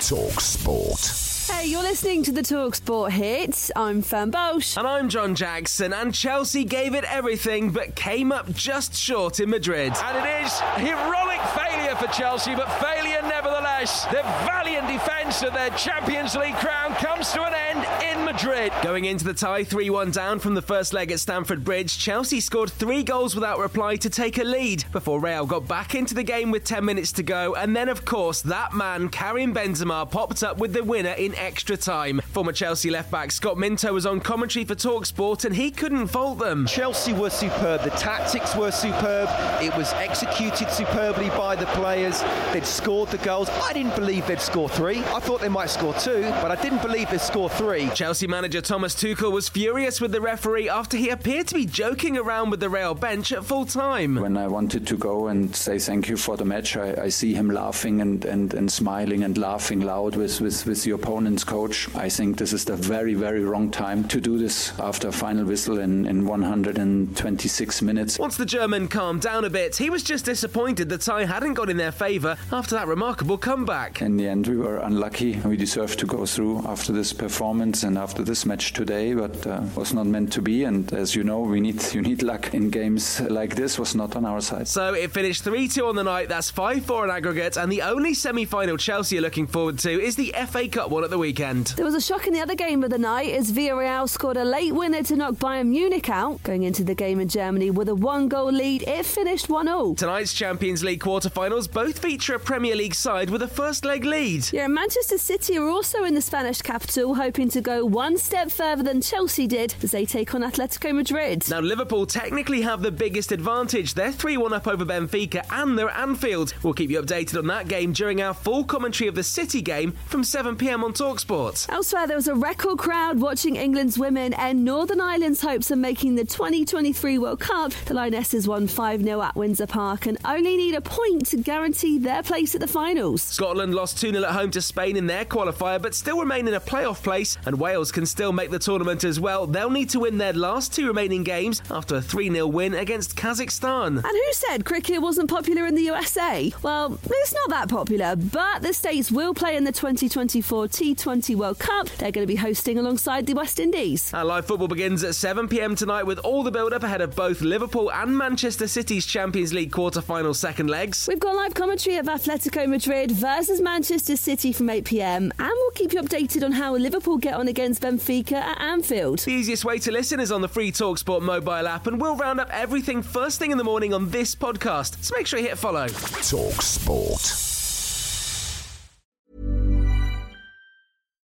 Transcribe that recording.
Talk Sport. Hey, you're listening to the Talksport hits. I'm Fern Bosch. And I'm John Jackson, and Chelsea gave it everything but came up just short in Madrid. And it is heroic failure for Chelsea, but failure nevertheless. The valiant defence of their Champions League crown comes to an end in Madrid. Going into the tie 3 1 down from the first leg at Stamford Bridge, Chelsea scored three goals without reply to take a lead before Real got back into the game with 10 minutes to go. And then, of course, that man, Karim Benzema, popped up with the winner in extra time. Former Chelsea left back Scott Minto was on commentary for Talksport and he couldn't fault them. Chelsea were superb. The tactics were superb. It was executed superbly by the players. They'd scored the goals. I didn't believe they'd score three. I thought they might score two, but I didn't believe they'd score three. Chelsea manager Thomas Tuchel was furious with the referee after he appeared to be joking around with the Real bench at full time. When I wanted to go and say thank you for the match, I, I see him laughing and, and, and smiling and laughing loud with, with, with the opponent's coach. I think this is the very, very wrong time to do this after a final whistle in, in 126 minutes. Once the German calmed down a bit, he was just disappointed the tie hadn't got in their favour after that remarkable comeback. In the end, we were unlucky. And we deserved to go through after this performance and after this match today, but uh, was not meant to be. And as you know, we need you need luck in games like this. Was not on our side. So it finished 3-2 on the night. That's 5-4 in aggregate, and the only semi-final Chelsea are looking forward to is the FA Cup one at the weekend. There was a shock in the other game of the night as Villarreal scored a late winner to knock Bayern Munich out. Going into the game in Germany with a one goal lead, it finished 1 0. Tonight's Champions League quarter-finals both feature a Premier League side with a first leg lead. Yeah, Manchester City are also in the Spanish capital, hoping to go one step further than Chelsea did as they take on Atletico Madrid. Now, Liverpool technically have the biggest advantage. They're 3 1 up over Benfica and they're at Anfield. We'll keep you updated on that game during our full commentary of the City game from 7 pm on Talksport. Elsewhere, there was a record crowd watching England's women and Northern Ireland's hopes of making the 2023 World Cup. The Lionesses won 5 0 at Windsor Park and only need a point to guarantee their place at the finals. Scotland lost 2 0 at home to Spain in their qualifier, but still remain in a playoff place, and Wales can still make the tournament as well. They'll need to win their last two remaining games after a 3 0 win against Kazakhstan. And who said cricket wasn't popular in the USA? Well, it's not that popular, but the States will play in the 2024 T20 World Cup. They're going to be hosting alongside the West Indies. Our live football begins at 7 pm tonight with all the build up ahead of both Liverpool and Manchester City's Champions League quarter final second legs. We've got live commentary of Atletico Madrid versus Manchester City from 8 pm, and we'll keep you updated on how Liverpool get on against Benfica at Anfield. The easiest way to listen is on the free Talksport mobile app, and we'll round up everything first thing in the morning on this podcast. So make sure you hit follow. Talk